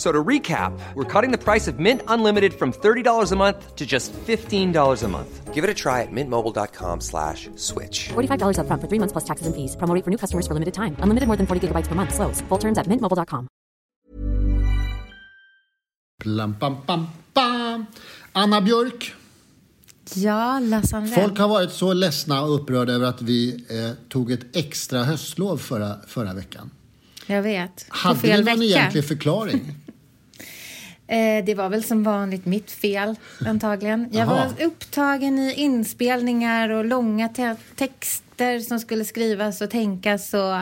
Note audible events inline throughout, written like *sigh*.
So to recap, we're cutting the price of Mint Unlimited from $30 a month to just $15 a month. Give it a try at mintmobile.com slash switch. $45 up front for three months plus taxes and fees. Promo rate for new customers for limited time. Unlimited more than 40 gigabytes per month. Slows. Full terms at mintmobile.com. Plam, pam, pam, pam. Anna Björk. Ja, Lassan Folk har varit så ledsna och upprörda över att vi eh, tog ett extra höstlov förra, förra veckan. Jag vet. Hade fel vi någon vecka. egentlig förklaring? Eh, det var väl som vanligt mitt fel, antagligen. Jag Jaha. var upptagen i inspelningar och långa te- texter som skulle skrivas och tänkas och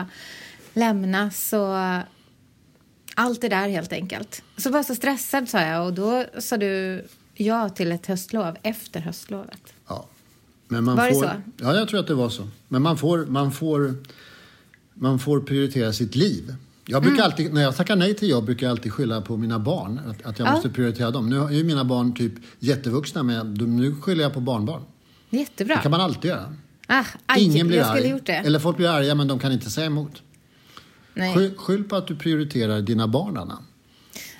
lämnas och allt det där helt enkelt. Så var jag så stressad sa jag och då sa du ja till ett höstlov efter höstlovet. Ja. Men man Var det får, så? Ja, jag tror att det var så. Men man får, man får, man får prioritera sitt liv. Jag brukar Mm. alltid, när jag tackar nej till jobb brukar jag alltid skylla på mina barn. Att, att jag Ja. måste prioritera dem. Nu är ju mina barn typ jättevuxna, men nu skyller jag på barnbarn. Jättebra. Det kan man alltid göra. ah, aj, Ingen blir arg. Eller folk blir arga, men de kan inte säga emot. Nej. Skyll, skyll på att du prioriterar dina barn, Anna.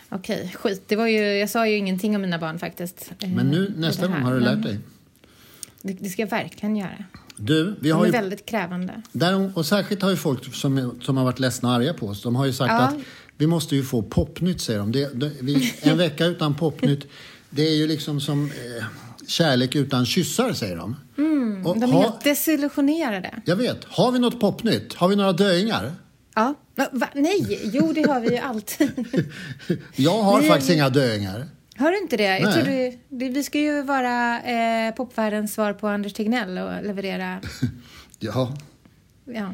Okej, skit. Det var ju, jag sa ju ingenting om mina barn faktiskt. eh, Men nu, i nästa gång har du lärt dig. Det, det ska jag verkligen göra. Du, vi De har är ju... väldigt krävande. Där, och särskilt har ju folk som, som har varit ledsna och arga på oss, de har ju sagt Ja. att vi måste ju få popnytt, säger de. Det, det, vi, en *laughs* vecka utan popnytt, det är ju liksom som eh, kärlek utan kyssar, säger de. och Mm, De är ha, helt desillusionerade. jag vet. Har vi något popnytt? Har vi några döingar? Ja. Va? Nej, jo det har vi ju alltid. *laughs* Jag har är faktiskt inga döingar. Har du inte det? Jag tror du, vi ska ju vara eh, popvärldens svar på Anders Tegnell och leverera... *laughs* Ja. Ja.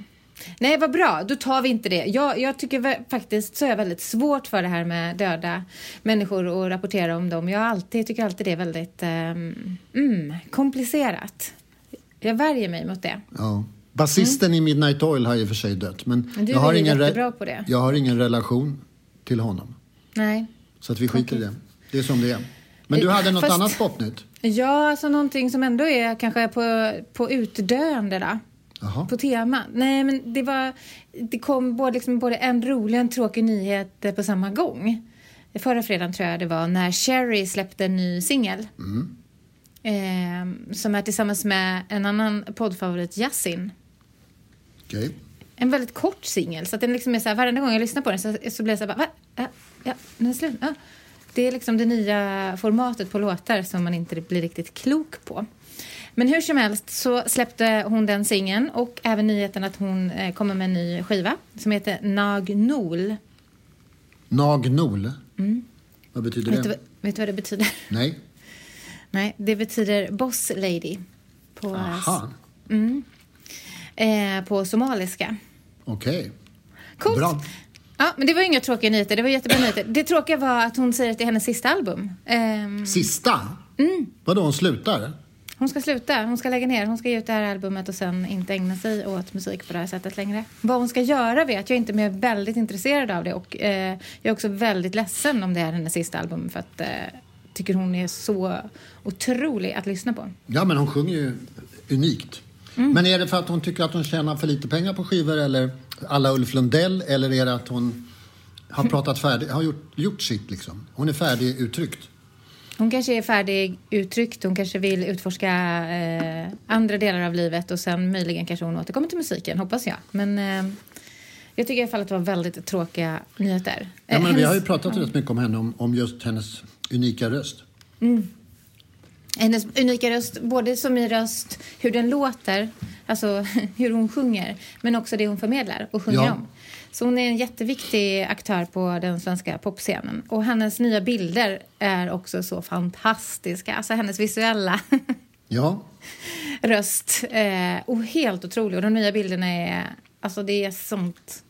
Nej, vad bra. Då tar vi inte det. Jag, jag tycker faktiskt så är jag väldigt svårt för det här med döda människor och rapportera om dem. Jag alltid, tycker alltid det är väldigt ehm, mm, komplicerat. Jag värjer mig mot det. ja. Basisten i Midnight Oil har och för sig dött. Men, Men du jag, har ju ingen jag har ingen relation till honom. Nej. Så att vi skiter i det. Det är som det är. Men du hade något fast- annat popnytt? Ja, alltså någonting som ändå är kanske på, på utdöende då. Jaha. På tema. Nej, men det var... Det kom både, liksom, både en rolig och en tråkig nyhet på samma gång. Förra fredagen tror jag det var när Cherry släppte en ny singel. Eh, som är tillsammans med en annan poddfavorit, Yasin. Okej. En väldigt kort singel. Så att den liksom är så här, varenda gång jag lyssnar på den så, så blir jag så här, bara, va? Ja, ja, den är slut. Ja. Det är liksom det nya formatet på låtar som man inte blir riktigt klok på. Men hur som helst så släppte hon den singeln och även nyheten att hon eh, kommer med en ny skiva som heter Nagnol. Nagnol? Vad betyder Mm. Vet det? du, vet du vad det betyder? Nej. *laughs* Nej, det betyder boss lady på, Aha. eh, på somaliska. Okej. Coolt. Bra. Ja, men det var inga tråkiga nyheter. Det var jättebra nyheter. Det tråkiga var att hon säger att det är hennes sista album. Ehm, Sista? Mm. Vadå, hon slutar? hon ska sluta. Hon ska lägga ner. Hon ska ge ut det här albumet och sen inte ägna sig åt musik på det här sättet längre. Vad hon ska göra vet jag inte, men jag är väldigt intresserad av det. Och eh, jag är också väldigt ledsen om det är hennes sista album för att eh, tycker hon är så otrolig att lyssna på. Ja, men hon sjunger ju unikt. Mm. Men är det för att hon tycker att hon tjänar för lite pengar på skivor eller alla Ulf Lundell eller är det att hon har pratat färdigt, har gjort, gjort sitt liksom? Hon är färdig uttryckt. Hon kanske är färdig uttryckt, hon kanske vill utforska eh, andra delar av livet och sen möjligen kanske hon återkommer till musiken, hoppas jag. Men eh, jag tycker i alla fall att det var väldigt tråkiga nyheter. Ja, Eh, men vi har ju hennes- pratat rätt mycket om henne, om, om just hennes unika röst. Hennes unika röst, både som i röst, hur den låter, alltså *laughs* hur hon sjunger, men också det hon förmedlar och sjunger Ja. om. Så hon är en jätteviktig aktör på den svenska popscenen. Och hennes nya bilder är också så fantastiska. Alltså hennes visuella *laughs* Ja, röst. Eh, och helt otrolig. Och de nya bilderna är... Alltså det är sånt...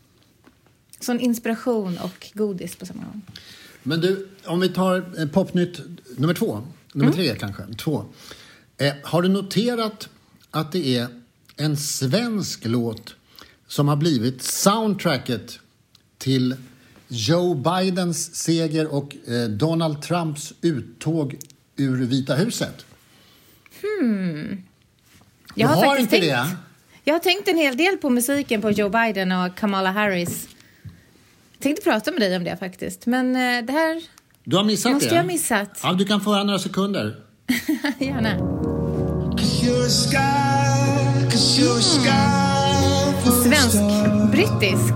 Sån inspiration och godis på samma gång. men du, om vi tar eh, popnytt nummer två, nummer tre kanske, två. Eh, har du noterat att det är en svensk låt som har blivit soundtracket till Joe Bidens seger och eh, Donald Trumps uttåg ur Vita huset? Jag Du har inte tänkt, det? Jag har tänkt en hel del på musiken på Joe Biden och Kamala Harris. Jag tänkte prata med dig om det faktiskt. Men eh, det här Du har missat måste det? jag ha missat. Ja, du kan få höra några sekunder. *laughs* Gärna. Svensk-brittisk.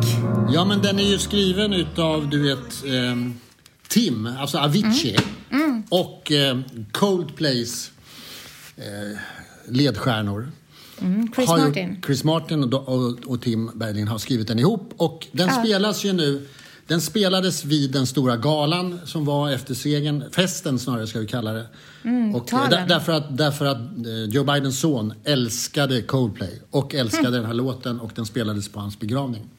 Ja, men den är ju skriven utav, du vet, ehm, Tim, alltså Avicii. Och eh, Coldplays eh, ledstjärnor. Mm, Chris Martin. Chris Martin och, och, och Tim Berglin har skrivit den ihop. Och den Ja. spelas ju nu. Den spelades vid den stora galan som var efter segern. Festen snarare ska vi kalla det. och, eh, Mm, därför att, därför att eh, Joe Bidens son älskade Coldplay och älskade Mm. den här låten och den spelades på hans begravning.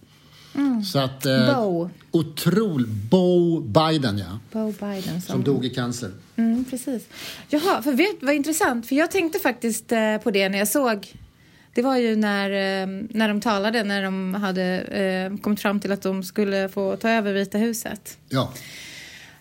Så att... Eh, Bo. Otroligt. Bo Biden, ja. Bo Biden. Som dog i cancer. Mm, precis. Jaha, för vet vad intressant. För jag tänkte faktiskt eh, på det när jag såg det var ju när, eh, när de talade, när de hade eh, kommit fram till att de skulle få ta över Vita huset. Ja.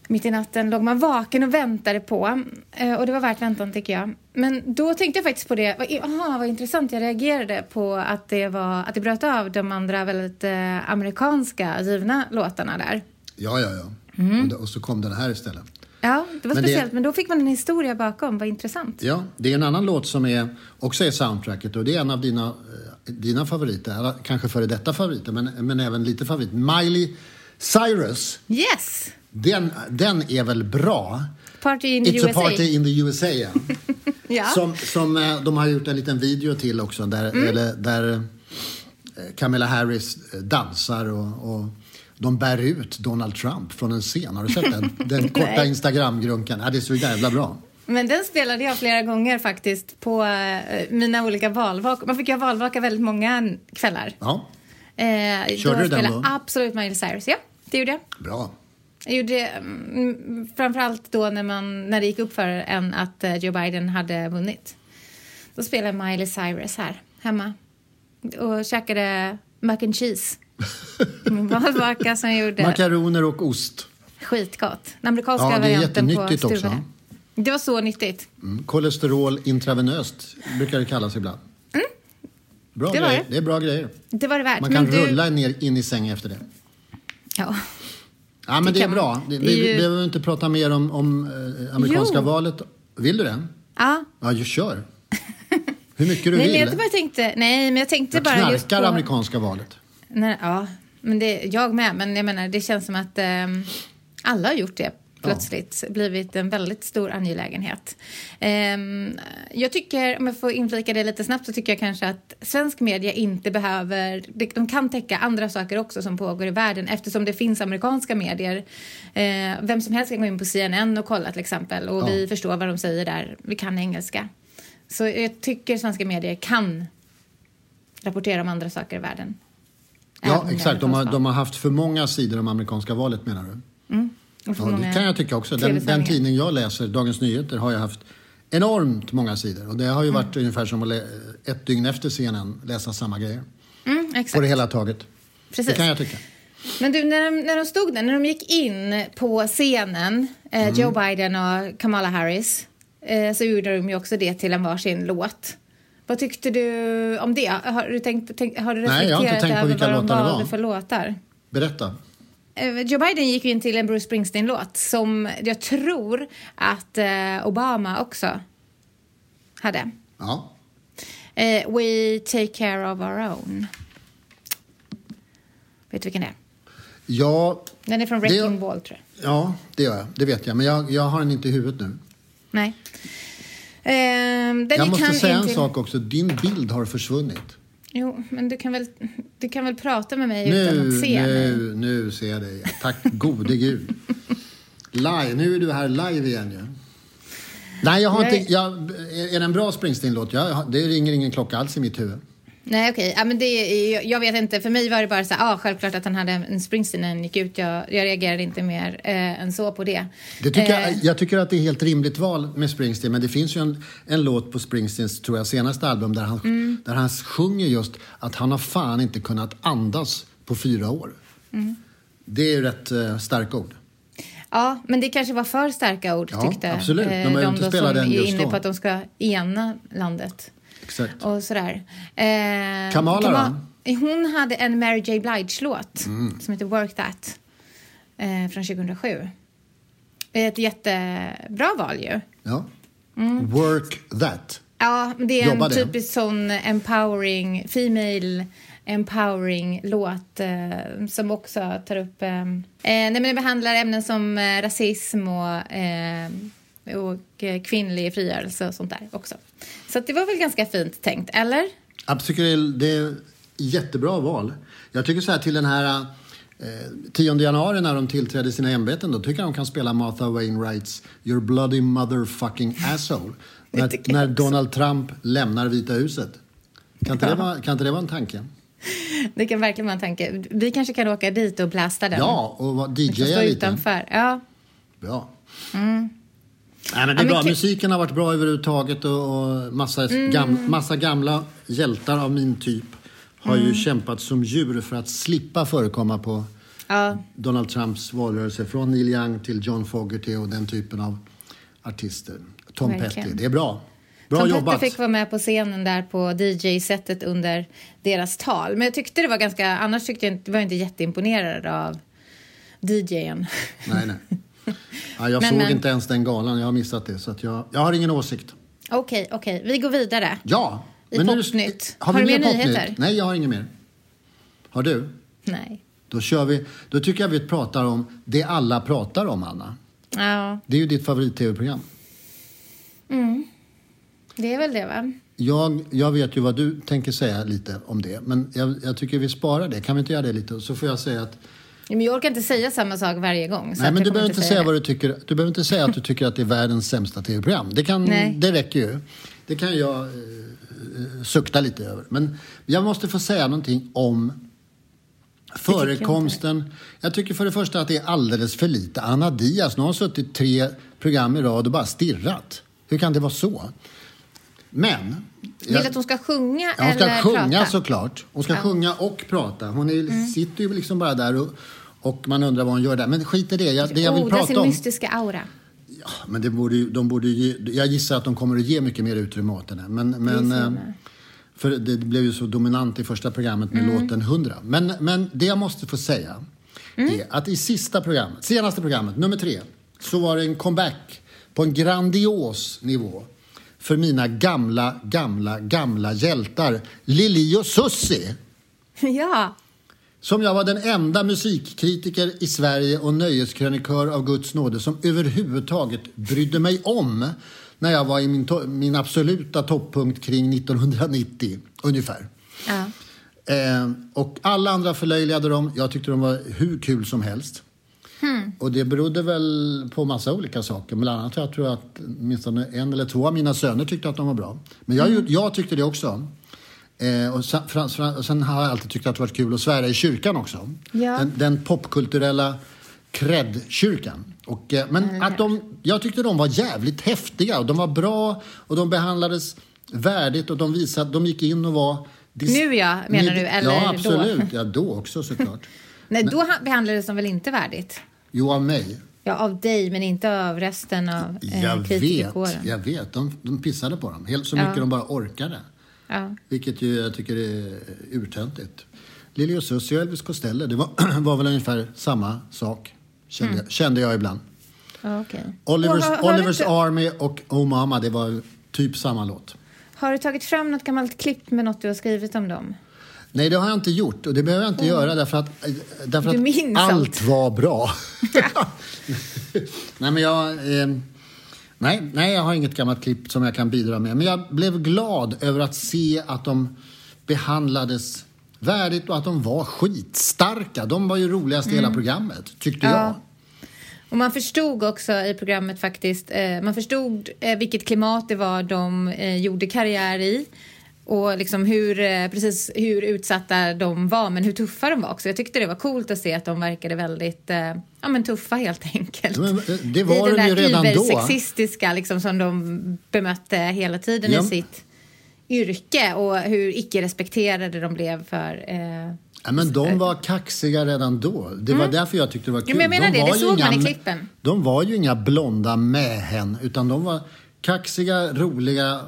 Mitt i natten låg man vaken och väntade på. Eh, och det var värt väntan tycker jag. Men då tänkte jag faktiskt på det. Aha, vad intressant. Jag reagerade på att det, var, att det bröt av de andra väldigt amerikanska givna låtarna där. Ja, ja, ja. Mm. Och så kom den här istället. Ja, det var Men det- speciellt. Men då fick man en historia bakom. Vad intressant. Ja, det är en annan låt som är, också är soundtracket och det är en av dina, eh, dina favoriter. Kanske före detta favoriter, men, men även lite favorit. Miley Cyrus. Yes! Den, den är väl bra? Party in the It's USA. a party in the USA, ja. *laughs* Ja. Som, som eh, de har gjort en liten video till också där, Mm. eller, där eh, Kamala Harris eh, dansar och, och de bär ut Donald Trump från en scen. Har du sett den? *laughs* Den korta. Instagram-grunkan. Ja, det är så jävla bra. Men den spelade jag flera gånger faktiskt på eh, mina olika valvakor. Man fick ju valvaka väldigt många kvällar. Ja, Eh, Körde du den då? Absolut Miley Cyrus. Ja, det gjorde jag. bra. Jag gjorde det mm, framförallt då när, man, när det gick upp för en att eh, Joe Biden hade vunnit. Då spelade Miley Cyrus här hemma och käkade mac and cheese. Valvaka som gjorde. Makaroner och ost. Skitgott. Den amerikanska Ja, det är varianten på jättenyttigt också. Det var så nyttigt. Mm. Kolesterol intravenöst brukar det kallas ibland. Bra Mm. det var det. det är bra grejer. Det var det värt. Man kan du- rulla ner in i sängen efter det. Ja. Ja, men Det det är kan bra. man. Vi, vi ju- behöver inte prata mer om, om eh, amerikanska Jo. valet. Vill du det? ja. Ja, ju kör. Hur mycket du Nej, vill. men jag bara tänkte, nej, men jag tänkte jag bara just på... amerikanska valet. Nej, ja, men det, jag med. Men jag menar, det känns som att ehm, alla har gjort det plötsligt. Blivit en väldigt stor angelägenhet. Ehm, jag tycker, om jag får inflika det lite snabbt, så tycker jag kanske att svensk media inte behöver... de- kan täcka andra saker också som pågår i världen eftersom det finns amerikanska medier. Eh, vem som helst kan gå in på CNN och kolla till exempel och Ja. vi förstår vad de säger där. Vi kan engelska. Så jag tycker svenska medier kan rapportera om andra saker i världen. Ja, exakt. De har, de har haft för många sidor om amerikanska valet, menar du? För Ja, det kan jag tycka också. Den, den tidning jag läser, Dagens Nyheter, har ju haft enormt många sidor. Och det har ju varit Mm. ungefär som att ett dygn efter CNN läsa samma grejer. Mm, På det hela taget. Precis. Det kan jag tycka. Men du, när de, när de stod där, när de gick in på scenen, eh, Mm. Joe Biden och Kamala Harris, eh, så gjorde de ju också det till en varsin låt. Vad tyckte du om det? Har du, tänkt, tänkt, har du Nej, jag har reflekterat tänkt på över vilka vad de låtar det valde var. för låtar? Berätta. Eh, Joe Biden gick ju in till en Bruce Springsteen-låt som jag tror att eh, Obama också hade. Ja. Eh, We take care of our own. Vet du vilken det är? Ja, Den är från Wrecking Ball, tror jag. ja, det gör jag. Det vet jag. Men jag, jag har den inte i huvudet nu. Nej. Ehm, jag måste säga en till... sak också. Din bild har försvunnit. Jo, men du kan väl, du kan väl prata med mig utan Nu, att se mig? nu, nu ser jag dig. Tack gode gud. Live, nu är du här live igen ju. Nej, jag har Nej. inte... Jag, är det en bra Springsteen-låt? Det ringer ingen klocka alls i mitt huvud. Nej, okej. Ja, men det, är- jag, jag vet inte. För mig var det bara så här, ah, självklart att han hade en Springsteen när han gick ut. Jag, jag reagerade inte mer eh, än så på det. Det tycker Eh, jag, jag tycker att det är helt rimligt val med Springsteen, men det finns ju en, en låt på Springsteens tror jag, senaste album där han, Mm. där han sjunger just att han har fan inte kunnat andas på fyra år. Mm. Det är ju rätt uh, starka ord. Ja, men det kanske var för starka ord Ja, tyckte absolut. De eh, de spelat som är inne på att de ska ena landet. Exakt. Och sådär. Eh, Kamala Kama- Hon hade en Mary J Blige-låt Mm. som heter Work That eh, från 2007. Ett jättebra val ju. Ja. Mm. Work that. Ja, det är Jobba en det. typisk sån empowering, female empowering låt eh, som också tar upp... Eh, eh, nej, men det behandlar ämnen som eh, rasism och, eh, och eh, kvinnlig frigörelse och sånt där också. Så det var väl ganska fint tänkt, eller? Jag tycker det är, jättebra val. Jag tycker så här till den här eh, 10 januari när de tillträdde sina ämbeten då tycker jag de kan spela Martha Wainwrights Your bloody motherfucking asshole. *laughs* när, när. Donald Trump lämnar Vita huset. Kan inte, det vara, kan inte det vara en tanke? Det kan verkligen vara en tanke. Vi kanske kan åka dit och blasta den. Ja, och DJa lite. utanför. Ja. Bra. Nej, men det är bra. Musiken har varit bra överhuvudtaget och, och massa, Mm. gam, massa gamla hjältar av min typ har Mm. ju kämpat som djur för att slippa förekomma på ja. Donald Trumps valrörelse. Från Neil Young till John Fogerty och den typen av artister. Tom Verkligen. Petty. Det är bra. Bra Tom jobbat. Petty fick vara med på scenen där på DJ-sättet under deras tal. Men jag tyckte det var ganska, annars tyckte jag inte, var jag inte jätteimponerad av DJen. Nej, nej. *laughs* Ja, jag *laughs* Men, såg men- inte ens den galan. Jag har missat det. Så jag, jag har ingen åsikt. Okej, okej, vi går vidare. Ja. I nu det- Popnytt. Har, Har vi du mer Popnytt? nyheter? Nej, jag har inget mer. Har du? Nej. Då, kör vi, då tycker jag vi pratar om det alla pratar om, Anna. Ja, Det är ju ditt favorit-tv-program. det är väl det va? Jag, jag vet ju vad du tänker säga lite om det, men jag, jag tycker vi sparar det. Kan vi inte göra det lite? Så får jag säga att... Men jag orkar inte säga samma sak varje gång. Nej, men jag du behöver inte säga det. vad du tycker. Du behöver inte säga att du tycker att det är världens sämsta tv-program. Det, kan, det räcker ju. Det kan jag eh, eh, sukta lite över. Men jag måste få säga någonting om förekomsten. Jag tycker för det första att det är alldeles för lite Anna Diaz. Nu har hon suttit tre program i rad och bara stirrat. Hur kan det vara så? Men... Vill du att hon ska sjunga Ja, hon ska eller sjunga prata? såklart. Hon ska sjunga och prata. Hon är, Mm. sitter ju liksom bara där och, och man undrar vad hon gör där. Men skit i det. Jag, det jag vill sin prata om... mystiska aura. Ja, men det borde, de borde ge, jag gissar att de kommer att ge mycket mer utrymme åt henne. Men, men, eh, för det blev ju så dominant i första programmet med Mm. låten 100. Men, men det jag måste få säga Mm. är att i sista programmet, senaste programmet, nummer tre, så var det en comeback på en grandios nivå för mina gamla, gamla, gamla hjältar Lili och Susie. *laughs* ja. Som jag var den enda musikkritiker i Sverige och nöjeskrönikör av Guds nåde som överhuvudtaget brydde mig om när jag var i min, min absoluta toppunkt kring 1990, ungefär. ja. Eh, och alla andra förlöjligade dem. Jag tyckte de var hur kul som helst. Och det berodde väl på massa olika saker. Bland annat jag tror att åtminstone en eller två av mina söner tyckte att de var bra. Men jag, jag tyckte det också. Eh, och sen, fram- och sen har jag alltid tyckt att det varit kul att svära i kyrkan också. Ja. Den, den popkulturella cred-kyrkan. Och, eh, men att de, jag tyckte de var jävligt häftiga och de var bra och de behandlades värdigt och de visade, de gick in och var... dis- Nu ja, menar du, eller Ja, då? absolut. Ja, då också såklart. *laughs* Nej, då ha- behandlades de väl inte värdigt? Jo, av mig. Ja, av dig, men inte av resten av eh, Jag vet, jag vet. De, de pissade på dem. Helt så Ja. mycket de bara orkade. Ja. Vilket ju jag tycker är urtöntigt. Lili och Susie och Elvis Costello, det var, *clears throat* var väl ungefär samma sak. Kände, jag, kände jag ibland. Ja, okej. Olivers, Och har, har, Olivers inte, Army och Oh Mama, det var typ samma låt. har du tagit fram något gammalt klipp med något du har skrivit om dem? Nej, det har jag inte gjort och det behöver jag inte göra därför att, därför Du att allt allt. var bra. *laughs* *laughs* nej, men jag... Eh, nej, nej, jag har inget gammalt klipp som jag kan bidra med. Men jag blev glad över att se att de behandlades värdigt och att de var skitstarka. De var ju roligast i hela programmet, tyckte jag. Ja. Och man förstod också i programmet faktiskt, eh, man förstod eh, vilket klimat det var de eh, gjorde karriär i. Och liksom hur, eh, precis hur utsatta de var, men hur tuffa de var också. Jag tyckte det var coolt att se att de verkade väldigt eh, ja, men tuffa helt enkelt. Men, eh, det var I de ju där redan då. übersexistiska liksom, som de bemötte hela tiden Ja. i sitt yrke och hur icke-respekterade de blev för eh, Ja, men de var kaxiga redan då. Det var därför jag tyckte det var kul. Mm. men jag menar de det, var det såg man inga- i klippen. De var ju inga blonda mähän, utan de var kaxiga, roliga,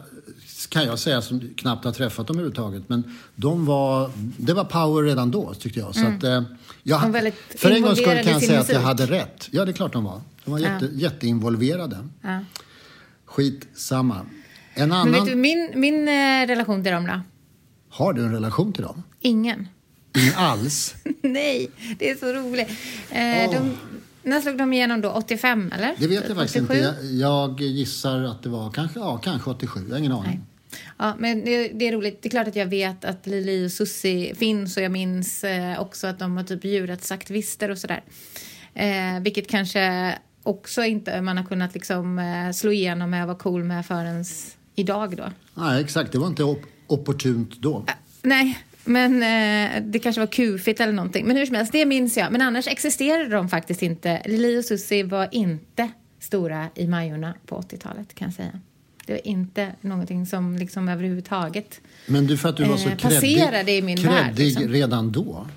kan jag säga som knappt har träffat dem överhuvudtaget. Men de var, det var power redan då, tyckte jag. Så att, eh, jag De för en gångs skull kan jag säga att jag musik. hade rätt. Ja, det är klart de var. De var jätte, jätteinvolverade. ja. Skitsamma. En Men annan... vet du, min, min eh, relation till dem då? Har du en relation till dem? Ingen. Ingen alls? *laughs* Nej, det är så roligt. Eh, de, när slog de igenom då? 85 eller? Det vet jag faktiskt 87? inte. Jag, jag gissar att det var kanske, ja, kanske 87. Jag har ingen aning. Nej. Ja, men det, det är roligt. Det är klart att jag vet att Lili och Susie finns och jag minns eh, också att de var typ djurrättsaktivister och sådär. Eh, vilket kanske också inte man har kunnat liksom eh, slå igenom med och vara cool med förrän idag då. Nej, exakt. Det var inte op- opportunt då. Nej, men eh, det kanske var kufigt eller någonting. Men hur som helst, det minns jag. Men annars existerade de faktiskt inte. Lili och Susie var inte stora i Majorna på 80-talet kan jag säga. Det var inte någonting som liksom överhuvudtaget Men du, för att du var så Eh, kreddig, i min värld, kreddig liksom. redan då.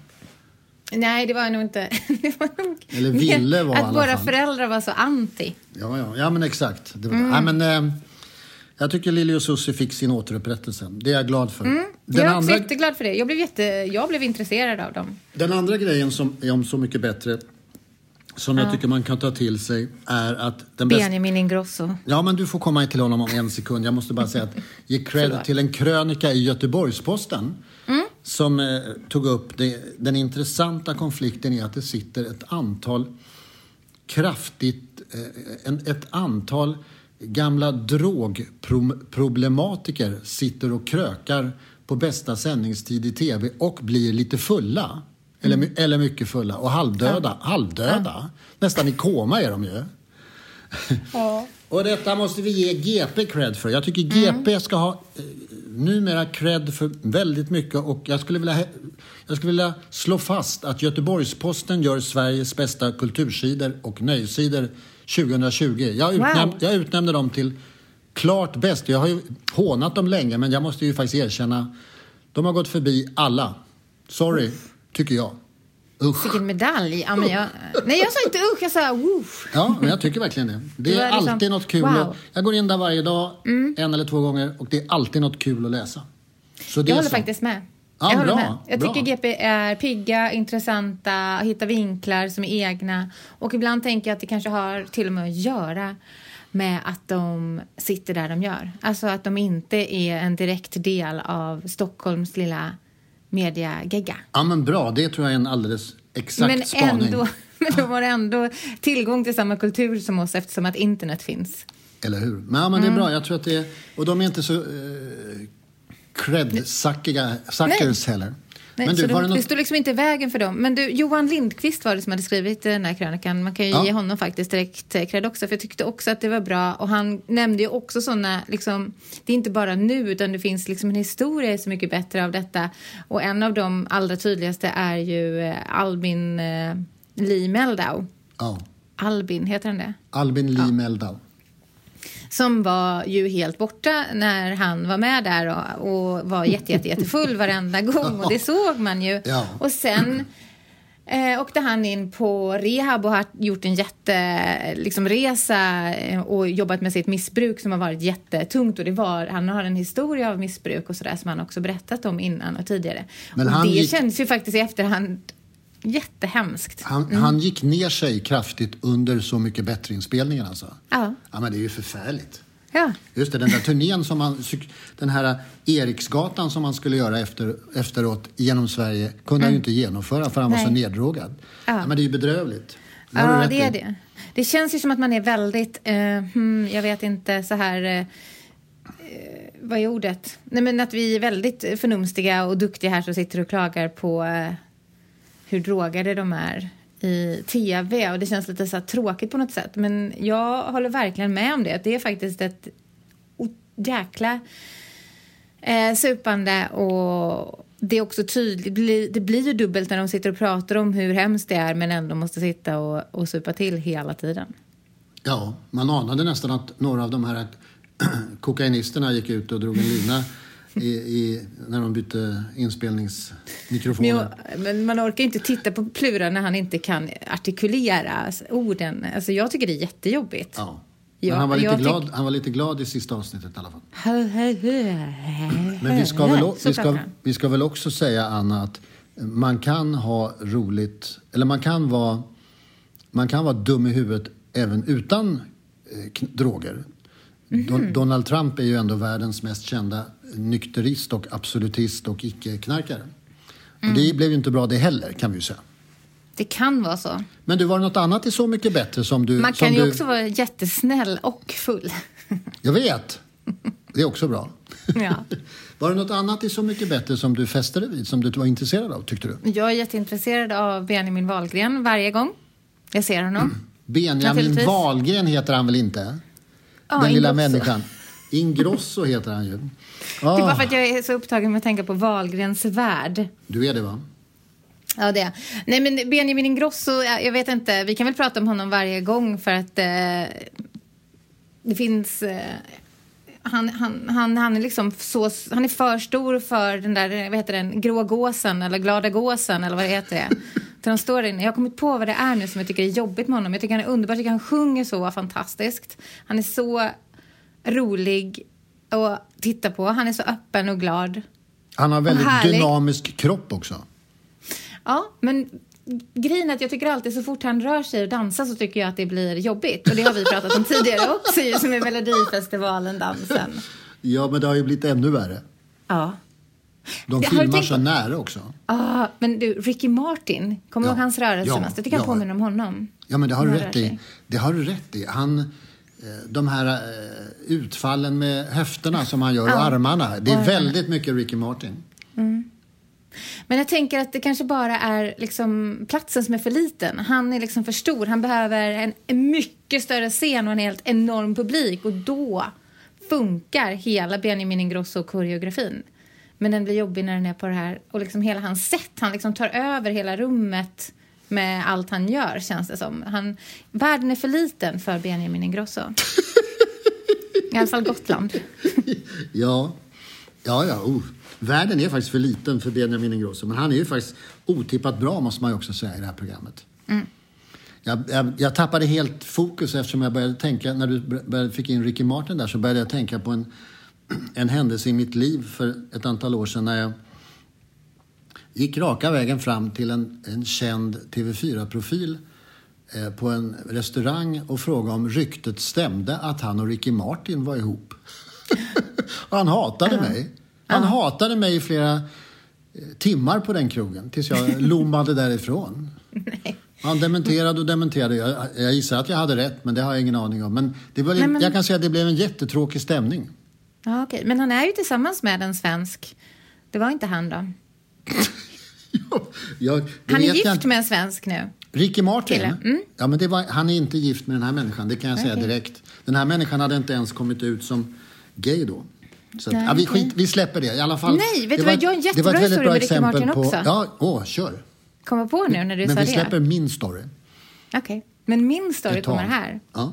Nej, det var nog inte... *laughs* Det var nog Eller ville vara Att våra fall. föräldrar var så anti. Ja, ja, ja men exakt. Det Mm. var, nej, men, eh, jag tycker Lili och Susie fick sin återupprättelse. Det är jag glad för. Den, Mm. jag är också andra, jätteglad för det. Jag blev, jätte, jag blev intresserad av dem. den andra grejen som är om Så mycket bättre, som jag tycker man kan ta till sig, är att den. Benjamin Ingrosso. Ja, men du får komma till honom om en sekund. Jag måste bara säga att ge cred. Mm. till en krönika i Göteborgs-Posten som eh, tog upp det, den intressanta konflikten i att det sitter ett antal kraftigt, eh, en, ett antal gamla drogproblematiker sitter och krökar på bästa sändningstid i tv och blir lite fulla. Eller, my- eller mycket fulla och halvdöda. Halvdöda. Nästan i koma är de ju. *laughs* Och detta måste vi ge GP cred för. Jag tycker GP ska ha eh, numera cred för väldigt mycket och jag skulle vilja, jag skulle vilja slå fast att Göteborgs-Posten gör Sveriges bästa kultursidor och nöjessidor 2020. Jag, utnäm, Wow. jag utnämnde dem till klart bäst. Jag har ju hånat dem länge men jag måste ju faktiskt erkänna de har gått förbi alla. Sorry, tycker jag. Usch. Vilken medalj. Ja, men jag, nej, jag sa inte usch, jag sa woof. Ja, men jag tycker verkligen det. Det är liksom- alltid något kul. wow. Mm. Jag går in där varje dag, en eller två gånger, och det är alltid något kul att läsa. Så det Jag håller så. faktiskt med. Ja, jag håller bra, med. Jag bra. tycker GP är pigga, intressanta, hittar vinklar som är egna. Och ibland tänker jag att det kanske har till och med att göra med att de sitter där de gör. Alltså att de inte är en direkt del av Stockholms lilla mediagegga. Ja, men bra. Det tror jag är en alldeles exakt Men spaning. ändå, *laughs* men de har ändå tillgång till samma kultur som oss eftersom att internet finns. Eller hur? Men, ja, men Mm. det är bra. Jag tror att det är... Och de är inte så eh, cred-suckiga suckers heller. Nej, men så du, de, var det något... står liksom inte i vägen för dem. Men du, Johan Lindqvist var det som hade skrivit den här krönikan. Man kan ju Ja. ge honom faktiskt direkt eh, cred också. För jag tyckte också att det var bra. Och han nämnde ju också sådana, liksom, det är inte bara nu utan det finns liksom en historia så mycket bättre av detta. Och en av de allra tydligaste är ju eh, Albin eh, Lee Meldau. Ja. Albin, heter han det? Albin Lee Meldau. Som var ju helt borta när han var med där och, och var jätte, jätte, jättefull *laughs* varenda gång. Och det såg man ju. Ja. Och sen eh, åkte han in på rehab och har gjort en jätteresa liksom, resa, eh, och jobbat med sitt missbruk som har varit jättetungt. Och det var, han har en historia av missbruk och sådär som han också berättat om innan och tidigare. Men och det gick- känns ju faktiskt i efterhand jättehemskt. Han, Mm. han gick ner sig kraftigt under Så mycket bättre-inspelningen alltså. Ja. Ja, men det är ju förfärligt. Ja. Just det, den där turnén som man, den här Eriksgatan som man skulle göra efter, efteråt genom Sverige kunde han ju inte genomföra för han var så Mm. Nej. neddrogad. Ja. Ja. men det är ju bedrövligt. Det Ja, det är i. det. Det känns ju som att man är väldigt, eh, hmm, jag vet inte, så här... Eh, vad är ordet? Nej, men att vi är väldigt förnumstiga och duktiga här som sitter och klagar på eh, hur drogade de är i tv och det känns lite så här tråkigt på något sätt. Men jag håller verkligen med om det. Det är faktiskt ett jäkla eh, supande och det är också tydligt, blir, det blir ju dubbelt när de sitter och pratar om hur hemskt det är men ändå måste sitta och, och supa till hela tiden. Ja, man anade nästan att några av de här *clears throat* kokainisterna gick ut och drog en lina i, i, när de bytte Men, inspelningsmikrofoner. jag, men man orkar inte titta på Plura när han inte kan artikulera orden. Alltså jag tycker det är jättejobbigt. Ja. Men Ja, han, var lite glad, han var lite glad i sista avsnittet i alla fall. Men vi ska, väl, o- vi, ska, vi ska väl också säga, Anna, att man kan ha roligt, eller man kan vara, man kan vara dum i huvudet även utan eh, droger. Mhm. Don, Donald Trump är ju ändå världens mest kända nykterist och absolutist och icke-knarkare. Och Mm. det blev ju inte bra det heller, kan vi ju säga. Det kan vara så. Men du, var det något annat i Så mycket bättre som du... Man kan ju du, också vara jättesnäll och full. Jag vet! Det är också bra. *laughs* Ja. Var det något annat i Så mycket bättre som du fäste dig vid, som du var intresserad av, tyckte du? Jag är jätteintresserad av Benjamin Wahlgren varje gång jag ser honom. Benjamin Naturligtvis. Wahlgren heter han väl inte? Ja, Den lilla människan. Ingrosso heter han ju. Det är bara Ah, för att jag är så upptagen med att tänka på Wahlgrens värld. du är det, va? Ja, det är. Nej, men Benjamin Ingrosso, jag vet inte. Vi kan väl prata om honom varje gång för att eh, det finns... Eh, han, han, han, han är liksom så, han är för stor för den där, vad heter den, grå gåsen eller glada gåsen eller vad heter *laughs* det. Där de står inne. Jag har kommit på vad det är nu som jag tycker är jobbigt med honom. Jag tycker han är underbar, jag tycker han sjunger så fantastiskt. Han är så rolig att titta på. Han är så öppen och glad. Han har väldigt dynamisk kropp också. Ja, men grejen är att jag tycker alltid så fort han rör sig och dansar så tycker jag att det blir jobbigt. Och det har vi pratat om tidigare också ju, som är Melodifestivalen-dansen. Ja, men det har ju blivit ännu värre. Ja. De Det- filmar tänkt så nära också. Ah, men du, Ricky Martin, kommer du Ja. ihåg hans rörelsemönster? Ja, Jag tycker han ja. påminner om honom. Ja, men det har du Han rätt i. Det har du rätt i. Han, de här eh, utfallen med höfterna som han gör och armarna. Det är väldigt mycket Ricky Martin. Men jag tänker att det kanske bara är liksom platsen som är för liten. Han är liksom för stor. Han behöver en, en mycket större scen och en helt enorm publik. Och då funkar hela Benjamin Ingrosso-koreografin. Men den blir jobbig när den är på det här. Och liksom hela hans sätt. Han liksom tar över hela rummet med allt han gör, känns det som. Han, världen är för liten för Benjamin Ingrosso. *laughs* I alla fall Gotland. *laughs* Ja, ja, ja. Oh. Världen är faktiskt för liten för Benjamin Ingrosso. Men han är ju faktiskt otippat bra, måste man ju också säga, i det här programmet. Jag, jag, jag tappade helt fokus eftersom jag började tänka, när du började, fick in Ricky Martin där, så började jag tänka på en, *clears throat* en händelse i mitt liv för ett antal år sedan när jag gick raka vägen fram till en, en känd TV4-profil eh, på en restaurang och frågade om ryktet stämde att han och Ricky Martin var ihop. *laughs* och han hatade mig. Han hatade mig i flera eh, timmar på den krogen tills jag *laughs* lommade därifrån. Han dementerade och dementerade. Jag, jag gissar att jag hade rätt, men det har jag ingen aning om. Men, det var, Nej, men- jag kan säga att det blev en jättetråkig stämning. Ja, okej. Men han är ju tillsammans med en svensk. Det var inte han då? *laughs* jag, Han är jag gift inte. med en svensk nu. Ricky Martin? Mm. Ja, men var, han är inte gift med den här människan, det kan jag säga Okej. direkt. Den här människan hade inte ens kommit ut som gay då. Så att, Nej, ja, vi, skit, vi släpper det i alla fall. Nej, vet du vad? Jag har en det var jättebra ett historia bra med Ricky Martin på, också. Ja, åh, kör. Kommer på nu när du Men sa vi det. släpper min story. Okej. Men min story kommer här. Ja.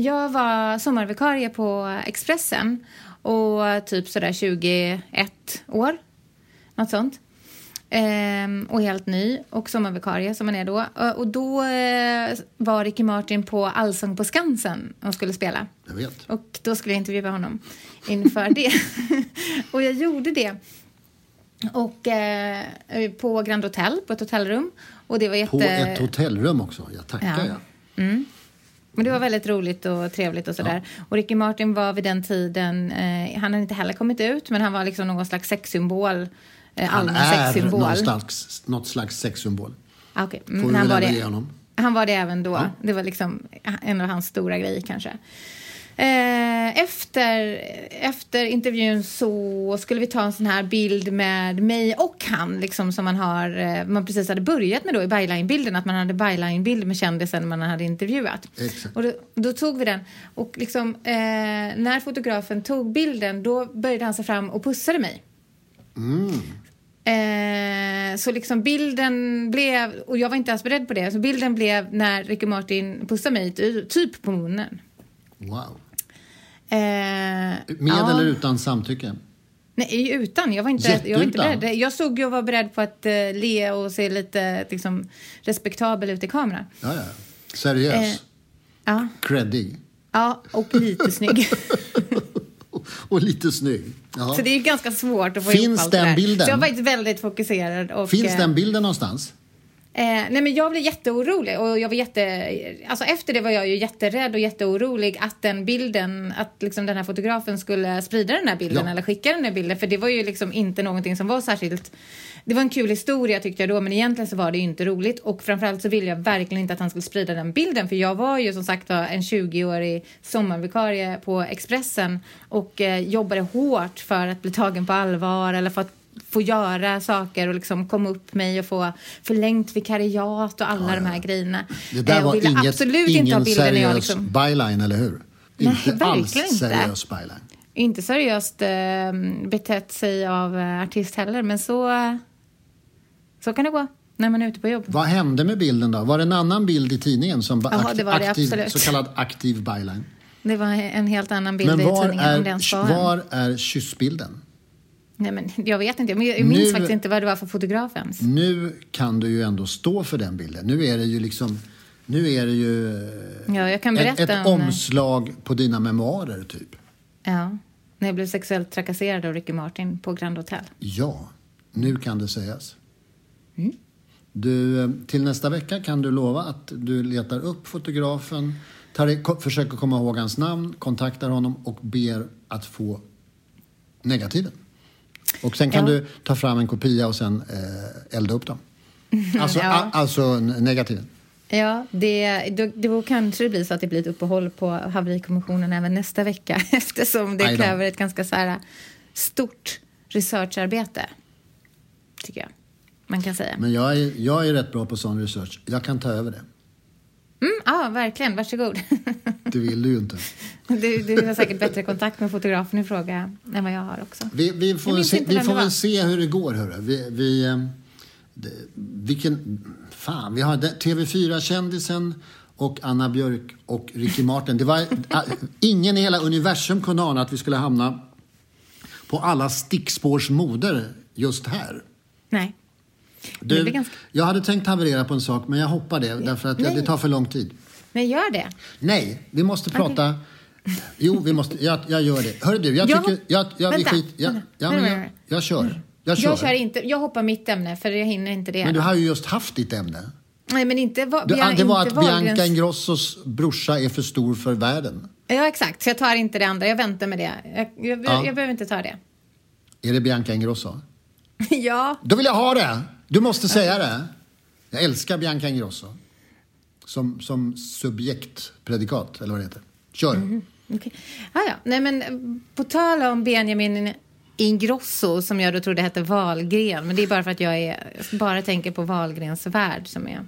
Jag var sommarvikarie på Expressen och typ sådär 21 år, något sånt. Ehm, och helt ny och sommarvikarie som man är då. Och- Och då eh, var Ricky Martin på Allsång på Skansen och skulle spela. Jag vet. Och då skulle jag intervjua honom inför det. *laughs* och jag gjorde det. Och eh, på Grand Hotel, på ett hotellrum. Och det var jätte... På ett hotellrum också. Jag tackar Ja. jag. Men det var väldigt roligt och trevligt och sådär. Och Ricky Martin var vid den tiden, eh, han hade inte heller kommit ut, men han var liksom någon slags sexsymbol. Eh, Han är sexsymbol. någon slags, något slags sexsymbol. Ah, okej. Får Mm, vi han, var det, honom. han var det även då. Ja. Det var liksom en av hans stora grejer kanske. Eh, efter, efter intervjun så skulle vi ta en sån här bild med mig och han, liksom som man har, eh, man precis hade börjat med då i byline-bilden, att man hade byline-bild med kändisen man hade intervjuat. Exakt. Och då, då tog vi den och liksom, eh, när fotografen tog bilden då började han sig fram och pussade mig. Eh, så liksom bilden blev, och jag var inte alls beredd på det, så bilden blev när Ricky Martin pussade mig ty- typ på munnen. Wow. Eh, Med ja. eller utan samtycke? Nej, utan. Jag var inte, jag var inte beredd. Jag såg och var beredd på att eh, le och se lite liksom, respektabel ut i kameran. Ja, ja. Seriös. Eh, Ja, Creddig. ja och lite snygg. *laughs* Och lite snygg. Jaha. Så det är ganska svårt att få Finns ihop allt den det där. bilden? Så jag var faktiskt väldigt fokuserad. Och, Finns eh, den bilden någonstans? Eh, nej men jag blev jätteorolig och jag var jätte... Alltså efter det var jag ju jätterädd och jätteorolig att den bilden, att liksom den här fotografen skulle sprida den här bilden Ja. eller skicka den här bilden. För det var ju liksom inte någonting som var särskilt... Det var en kul historia tyckte jag då men egentligen så var det ju inte roligt och framförallt så ville jag verkligen inte att han skulle sprida den bilden för jag var ju som sagt en 20-årig sommarvikarie på Expressen och eh, jobbade hårt för att bli tagen på allvar eller för att få göra saker och liksom komma upp mig och få förlängt vikariat och alla de här grejerna. Det där Eh, var inget, absolut ingen inte ha bilden seriös jag liksom... byline, eller hur? Nej, inte alls inte. seriös byline. Inte seriöst eh, betett sig av eh, artist heller, men så, så kan det gå när man är ute på jobb. Vad hände med bilden då? Var det en annan bild i tidningen som Ja, akt- det var det aktiv, så kallad aktiv byline? Det var en helt annan bild Men i tidningen om den är, var är kyssbilden? Nej, men jag vet inte. Jag minns Nu- faktiskt inte vad det var för fotograf ens. Nu kan du ju ändå stå för den bilden. Nu är det ju liksom... Nu är det ju eh, Ja, jag kan ett, berätta ett om... omslag på dina memoarer, typ. Ja, när jag blev sexuellt trakasserad av Ricky Martin på Grand Hotel. Ja, nu kan det sägas. Mm. Du, eh, till nästa vecka kan du lova att du letar upp fotografen, tar, försöker komma ihåg hans namn, kontaktar honom och ber att få negativen. Och sen kan Ja. du ta fram en kopia och sen eh, elda upp dem. *laughs* Alltså, Ja. a, alltså negativen. Ja, det, då, då kanske det blir så att det blir ett uppehåll på haverikommissionen även nästa vecka *laughs* eftersom det kräver ett ganska så här stort researcharbete. Tycker jag man kan säga. Men jag är, jag är rätt bra på sån research. Jag kan ta över det. Mm, ja, verkligen. Varsågod. Det vill du ju inte. Du, du har säkert bättre kontakt med fotografen i fråga än vad jag har också. Vi, vi får, se, vi får väl se hur det går. Hörru. Vi, vi, eh, det, vilken, fan, vi har det- TV4-kändisen och Anna Björk och Ricky Martin. Det var, *laughs* ingen i hela universum kunde ana att vi skulle hamna på alla stickspårs moder just här. Nej. Du, ganska- Jag hade tänkt haverera på en sak, men jag hoppar det därför att Nej. det tar för lång tid. Nej, gör det. Nej, vi måste prata... Jo, vi måste, jag, jag gör det. Hörru du, jag Jag- tycker... Jag, jag, Vänta, skit, jag, vänta, ja, men jag, vänta. jag kör. Jag kör. Jag kör inte. Jag hoppar mitt ämne för jag hinner inte det. Men du har ju just haft ditt ämne. Nej, men inte, va, Du, det var att Wahlgrens- Bianca Ingrossos brorsa är för stor för världen. Ja, exakt. Så jag tar inte det andra. Jag väntar med det. Jag, jag, Ja. jag behöver inte ta det. Är det Bianca Ingrosso? *laughs* ja. Då vill jag ha det! Du måste säga det. Jag älskar Bianca Ingrosso. som, som subjektpredikat, eller vad det heter. Kör. Mm -hmm. okay. Ah, ja. Nej, men eh, på tal om Benjamin Ingrosso, som jag då trodde hette Valgren, men det är bara för att jag är, bara tänker på Wahlgrens värld som är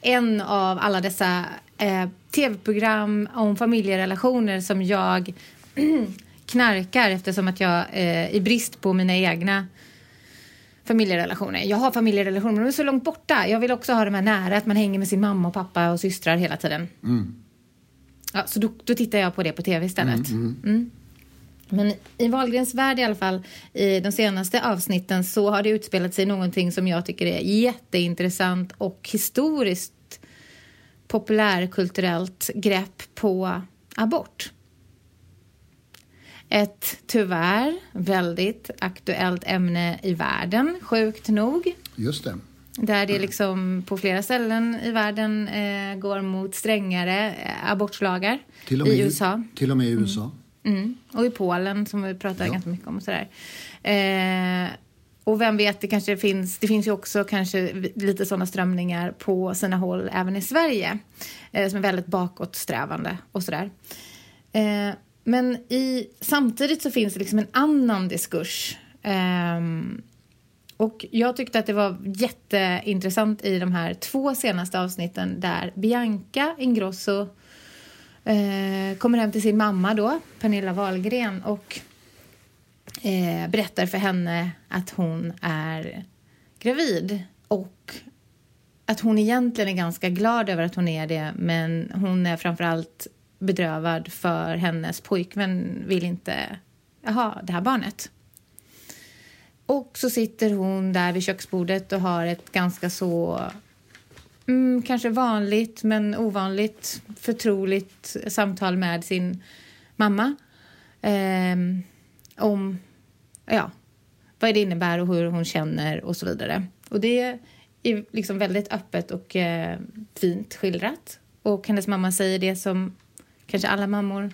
en av alla dessa eh, tv-program om familjerelationer som jag *clears throat* knarkar eftersom att jag eh, i brist på mina egna familjerelationer. Jag har familjerelationer, men de är så långt borta. Jag vill också ha de här nära, att man hänger med sin mamma och pappa och systrar hela tiden. Ja, så då, då tittar jag på det på tv istället. Mm. Men i Wahlgrens värld i alla fall, i de senaste avsnitten så har det utspelat sig någonting som jag tycker är jätteintressant och historiskt populärkulturellt grepp på abort. Ett tyvärr väldigt aktuellt ämne i världen, sjukt nog. Just det. Där det liksom på flera ställen i världen eh, går mot strängare eh, abortlagar. Till och med I USA. Till och med i USA. Mm. Och i Polen som vi pratar Ja. ganska mycket om och sådär. Eh, och vem vet, det kanske finns, det finns ju också kanske lite sådana strömningar på sina håll även i Sverige. Eh, som är väldigt bakåtsträvande och sådär. Eh, men i, samtidigt så finns det liksom en annan diskurs. Um, och jag tyckte att det var jätteintressant i de här två senaste avsnitten där Bianca Ingrosso eh, kommer hem till sin mamma då, Pernilla Wahlgren och eh, berättar för henne att hon är gravid och att hon egentligen är ganska glad över att hon är det men hon är framförallt bedrövad för hennes pojkvän vill inte ha det här barnet. Och så sitter hon där vid köksbordet och har ett ganska så mm, kanske vanligt men ovanligt förtroligt samtal med sin mamma eh, om ja, vad det innebär och hur hon känner och så vidare. Och det är liksom väldigt öppet och eh, fint skildrat. Och hennes mamma säger det som kanske alla mammor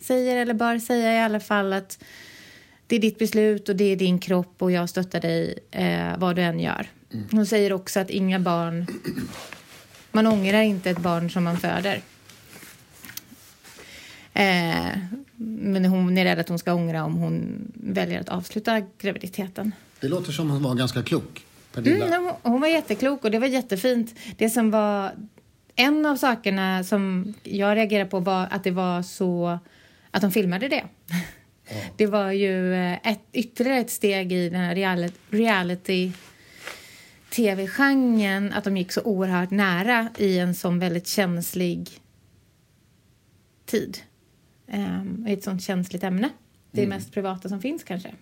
säger eller bör säga i alla fall att det är ditt beslut och det är din kropp och jag stöttar dig eh, vad du än gör. Hon säger också att inga barn... Man ångrar inte ett barn som man föder. Eh, men hon är rädd att hon ska ångra om hon väljer att avsluta graviditeten. Det låter som hon var ganska klok. Mm, hon- hon var jätteklok och det var jättefint. Det som var... En av sakerna som jag reagerade på var att det var så... Att de filmade det. Det var ju eh, ett, ytterligare ett steg i den här reality, reality tv-genren att de gick så oerhört nära i en sån väldigt känslig tid. Um, ett sånt känsligt ämne. Det mest privata som finns kanske.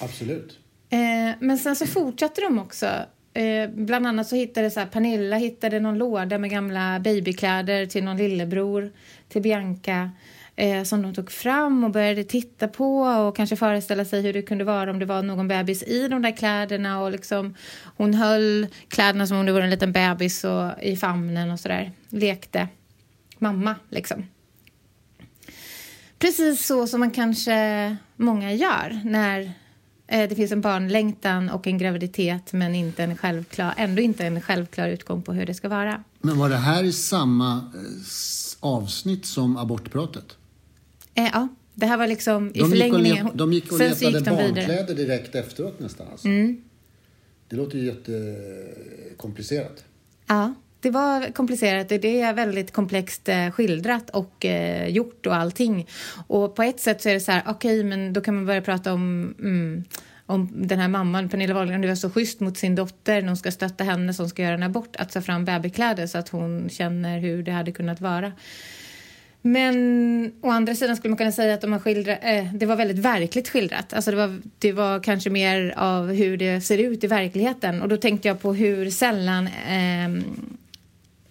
Absolut. Eh, men sen så fortsatte de också. Eh, bland annat så hittade så här, Pernilla hittade någon låda med gamla babykläder till någon lillebror till Bianca eh, som de tog fram och började titta på och kanske föreställa sig hur det kunde vara om det var någon bebis i de där kläderna och liksom hon höll kläderna som om det vore en liten bebis och, i famnen och sådär. Lekte mamma liksom. Precis så som man kanske många gör när det finns en barnlängtan och en graviditet men inte en självklar, ändå inte en självklar utgång på hur det ska vara. Men var det här i samma eh, avsnitt som abortpratet? Eh, ja, det här var liksom i De gick förlängningen. let, de gick och letade gick de vidare. Mm. barnkläder direkt efteråt nästan. Alltså. Det låter ju jättekomplicerat. Ja, det var komplicerat. Det är väldigt komplext eh, skildrat och eh, gjort och allting. Och på ett sätt så är det så här, okej, men då kan man börja prata om mm, om den här mamman, Pernilla Wahlgren, du var så schysst mot sin dotter när hon ska stötta henne som ska göra en abort, att ta fram babykläder så att hon känner hur det hade kunnat vara. Men å andra sidan skulle man kunna säga att de har skildrat, eh, det var väldigt verkligt skildrat. Alltså det, var, det var kanske mer av hur det ser ut i verkligheten. Och då tänkte jag på hur sällan eh,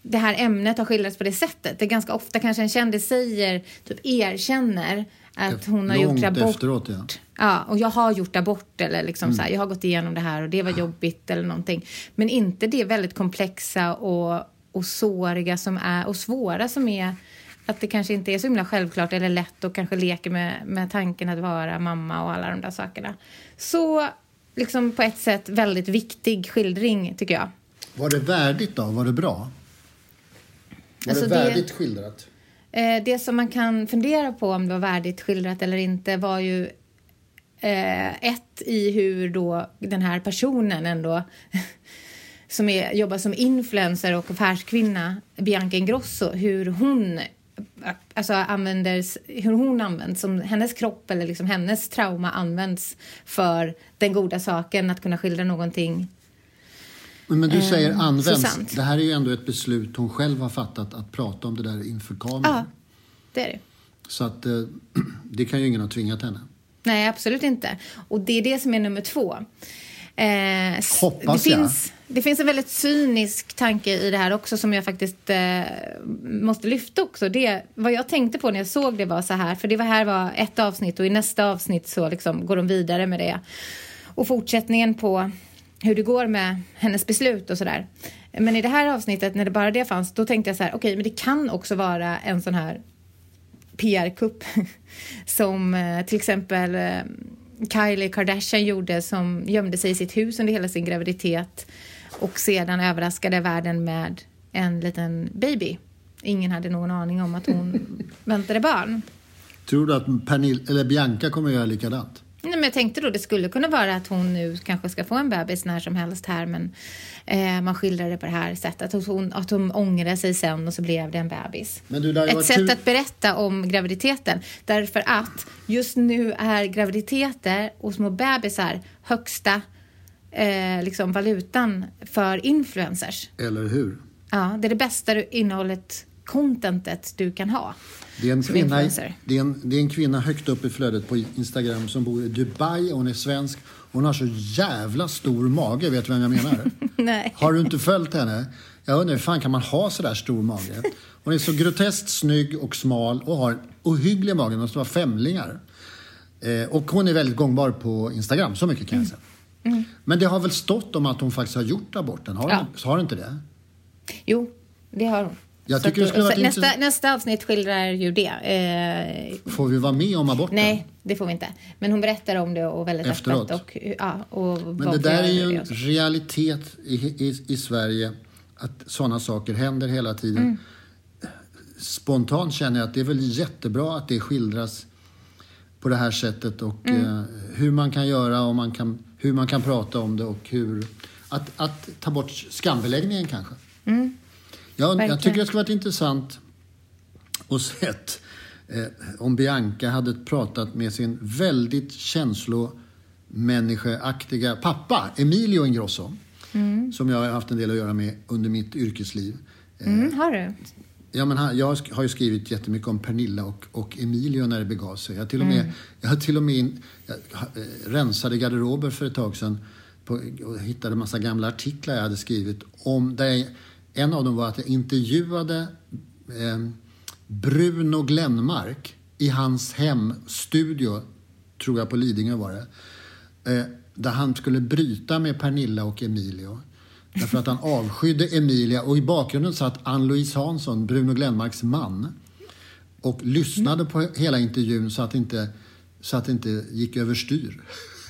det här ämnet har skildrats på det sättet. Det är ganska ofta kanske en kändis säger, typ erkänner att hon har Långt gjort abort. efteråt, ja. Ja, och jag har gjort abort eller liksom så här, jag har gått igenom det här och det var jobbigt eller någonting. Men inte det väldigt komplexa och, och såriga som är, och svåra som är att det kanske inte är så himla självklart eller lätt och kanske leker med, med tanken att vara mamma och alla de där sakerna. Så liksom på ett sätt väldigt viktig skildring tycker jag. Var det värdigt då? Var det bra? Var Alltså, det det- värdigt skildrat? Eh, det som man kan fundera på om det var värdigt skildrat eller inte var ju eh, ett i hur då den här personen ändå *laughs* som är, jobbar som influencer och affärskvinna, Bianca Ingrosso, hur hon alltså använder, hur hon används, som hennes kropp eller liksom hennes trauma används för den goda saken, att kunna skildra någonting. Men, du säger Eh, så används. Det här är ju ändå ett beslut hon själv har fattat att prata om det där inför kameran. Ja, det är det. Så att eh, *clears throat* det kan ju ingen ha tvingat henne. Nej, absolut inte. Och det är det som är nummer två. Eh, Hoppas det jag. finns, det finns en väldigt cynisk tanke i det här också som jag faktiskt eh, måste lyfta också. Det, vad jag tänkte på när jag såg det var så här, för det var här var ett avsnitt och i nästa avsnitt så liksom går de vidare med det. Och fortsättningen på hur det går med hennes beslut och sådär. Men i det här avsnittet, när det bara det fanns, då tänkte jag så här, okej, men det kan också vara en sån här PR-kupp *laughs* som eh, till exempel eh, Kylie Kardashian gjorde som gömde sig i sitt hus under hela sin graviditet och sedan överraskade världen med en liten baby. Ingen hade någon aning om att hon *laughs* väntade barn. Tror du att Pernil, eller Bianca kommer att göra likadant? Nej, men jag tänkte då det skulle kunna vara att hon nu kanske ska få en bebis när som helst här men eh, man skildrar det på det här sättet. Att hon, att hon ångrar sig sen och så blev det en bebis. Ett sätt tur- att berätta om graviditeten. Därför att just nu är graviditeter och små bebisar högsta eh, liksom valutan för influencers. Eller hur? Ja, det är det bästa innehållet, contentet du kan ha. Det är, en kvinna, det, är en, det är en kvinna högt upp i flödet på Instagram som bor i Dubai och hon är svensk. Hon har så jävla stor mage, vet du vem jag menar? *laughs* Nej. Har du inte följt henne? Jag undrar, hur fan kan man ha så där stor mage? Hon är så groteskt snygg och smal och har en ohygglig mage. Hon måste vara femlingar. Eh, och hon är väldigt gångbar på Instagram, så mycket kan jag säga. Men det har väl stått om att hon faktiskt har gjort aborten? Har, Ja. hon, har inte det? Jo, det har hon. Jag tycker det att- skulle varit nästa, intressant- nästa avsnitt skildrar ju det. Eh, Får vi vara med om aborten? nej, det får vi inte. Men hon berättar om det och väldigt Efteråt. öppet. Och, ja, och Men det där är ju det en realitet i, i, i Sverige att sådana saker händer hela tiden. Mm. Spontant känner jag att det är väl jättebra att det skildras på det här sättet och Mm. eh, hur man kan göra och man kan, hur man kan prata om det och hur... Att, att ta bort skambeläggningen kanske. Jag, jag Mm. Verkligen. tycker det skulle varit intressant och sett eh, om Bianca hade pratat med sin väldigt känslomänniskoaktiga pappa, Emilio Ingrosso, som jag har haft en del att göra med under mitt yrkesliv. Mm, har du? Ja, men jag har ju skrivit jättemycket om Pernilla och, och Emilio när det begav sig. Jag, till och med, jag har till och med in, jag, eh, rensade garderober för ett tag sedan på, och hittade en massa gamla artiklar jag hade skrivit om... Där jag, en av dem var att jag intervjuade eh, Bruno Glenmark i hans hemstudio, tror jag på Lidingö var det. Eh, där han skulle bryta med Pernilla och Emilio. Därför att han *laughs* avskydde Emilia och i bakgrunden satt Ann-Louise Hansson, Bruno Glenmarks man och lyssnade på hela intervjun så att det inte, så att inte gick överstyr.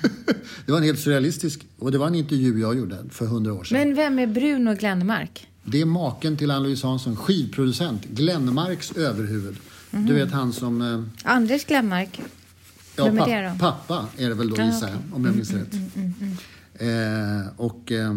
*laughs* det var en helt surrealistisk... Och det var en intervju jag gjorde för hundra år sedan. Men vem är Bruno Glenmark? Det är maken till Ann-Louise Hansson, skivproducent, Glenmarks överhuvud. Du vet han som... eh, Anders Glenmark? Ja, Vem är papp- det då? pappa är det väl då gissar jag, om jag minns rätt. Eh, och eh,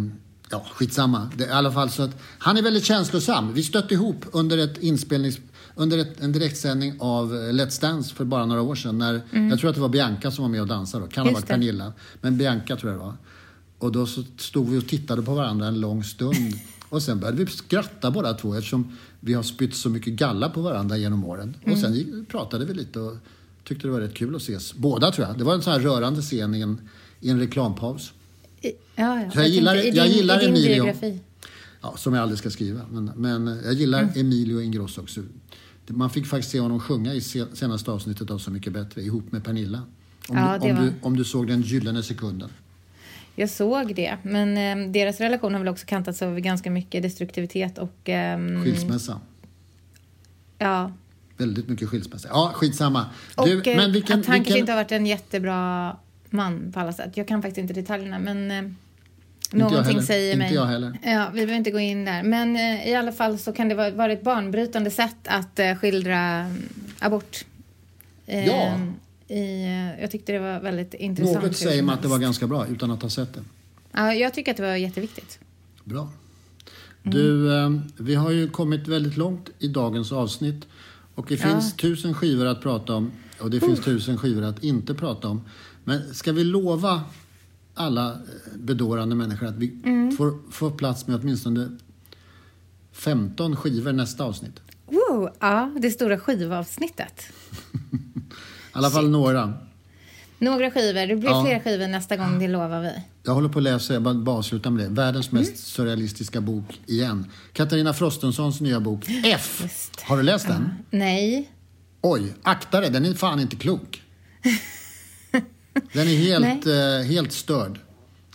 ja, skitsamma. Det, I alla fall så att, han är väldigt känslosam. Vi stötte ihop under ett inspelnings... Under ett, en direktsändning av eh, Let's Dance för bara några år sedan. När, Jag tror att det var Bianca som var med och dansade då. Kan ha varit. Pernilla. Men Bianca tror jag det var. Och då så stod vi och tittade på varandra en lång stund. Och sen började vi skratta båda två eftersom vi har spytt så mycket galla på varandra genom åren. Och sen gick, pratade vi lite och tyckte det var rätt kul att ses. Båda tror jag. Det var en sån här rörande scen i en, i en reklampaus. I, ja, ja. Så jag gillar- tänkte, jag din, gillar din Emilio. biografi. Ja, som jag aldrig ska skriva. Men, men jag gillar Mm. Emilio Ingrosso också. Man fick faktiskt se honom sjunga i se- senaste avsnittet av Så mycket bättre ihop med Pernilla. Om, Ja, du, om, var- du, om du såg den gyllene sekunden. Jag såg det, men eh, deras relation har väl också kantats av ganska mycket destruktivitet och... ehm, Skilsmässa. Ja. Väldigt mycket skilsmässa. Ja, skitsamma. Och Du, eh, men vilken, att han kanske vilken, inte har varit en jättebra man på alla sätt. Jag kan faktiskt inte detaljerna, men... eh, Någonting heller. säger Inte mig. jag heller. Ja, vi behöver inte gå in där. Men eh, i alla fall så kan det vara, vara ett banbrytande sätt att eh, skildra abort. Eh, Ja. I, eh, jag tyckte det var väldigt intressant. Något säger mig att det var ganska bra utan att ha sett det. Ja, jag tycker att det var jätteviktigt. Bra. Du, eh, vi har ju kommit väldigt långt i dagens avsnitt. Och det finns tusen skivor att prata om och det finns tusen skivor att inte prata om. Men ska vi lova alla eh, bedårande människor att vi får, får plats med åtminstone 15 skivor nästa avsnitt? Wow, ja, det stora skivavsnittet. *laughs* I alla fall några. Några skivor. Det blir Ja. fler skivor nästa gång, det lovar vi. Jag håller på att läsa, jag bara, bara avsluta med det. Världens mest surrealistiska bok igen. Katarina Frostensons nya bok F. Just. Har du läst den? Nej. Oj, akta dig, den är fan inte klok. Den är helt, *laughs* eh, helt störd.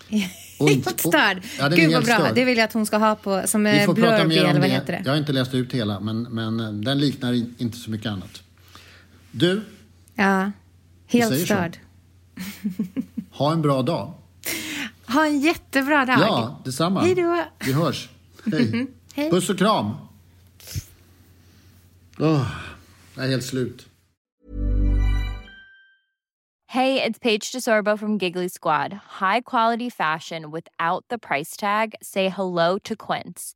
*laughs* Och inte- Helt störd. Ja, Gud vad bra. störd. Det vill jag att hon ska ha på som Vi eh, får prata blurby mer om det. det? Jag har inte läst ut hela, men, men eh, den liknar in- inte så mycket annat. Du, Ja. Helt så. störd. *laughs* ha en bra dag. Ha en jättebra dag. Ja, detsamma. Hej då. Vi hörs. Hej. *laughs* Hej. Puss och kram. Åh, jag är helt slut. Hey, it's Paige DeSorbo from Giggly Squad. High quality fashion without the price tag. Say hello to Quince.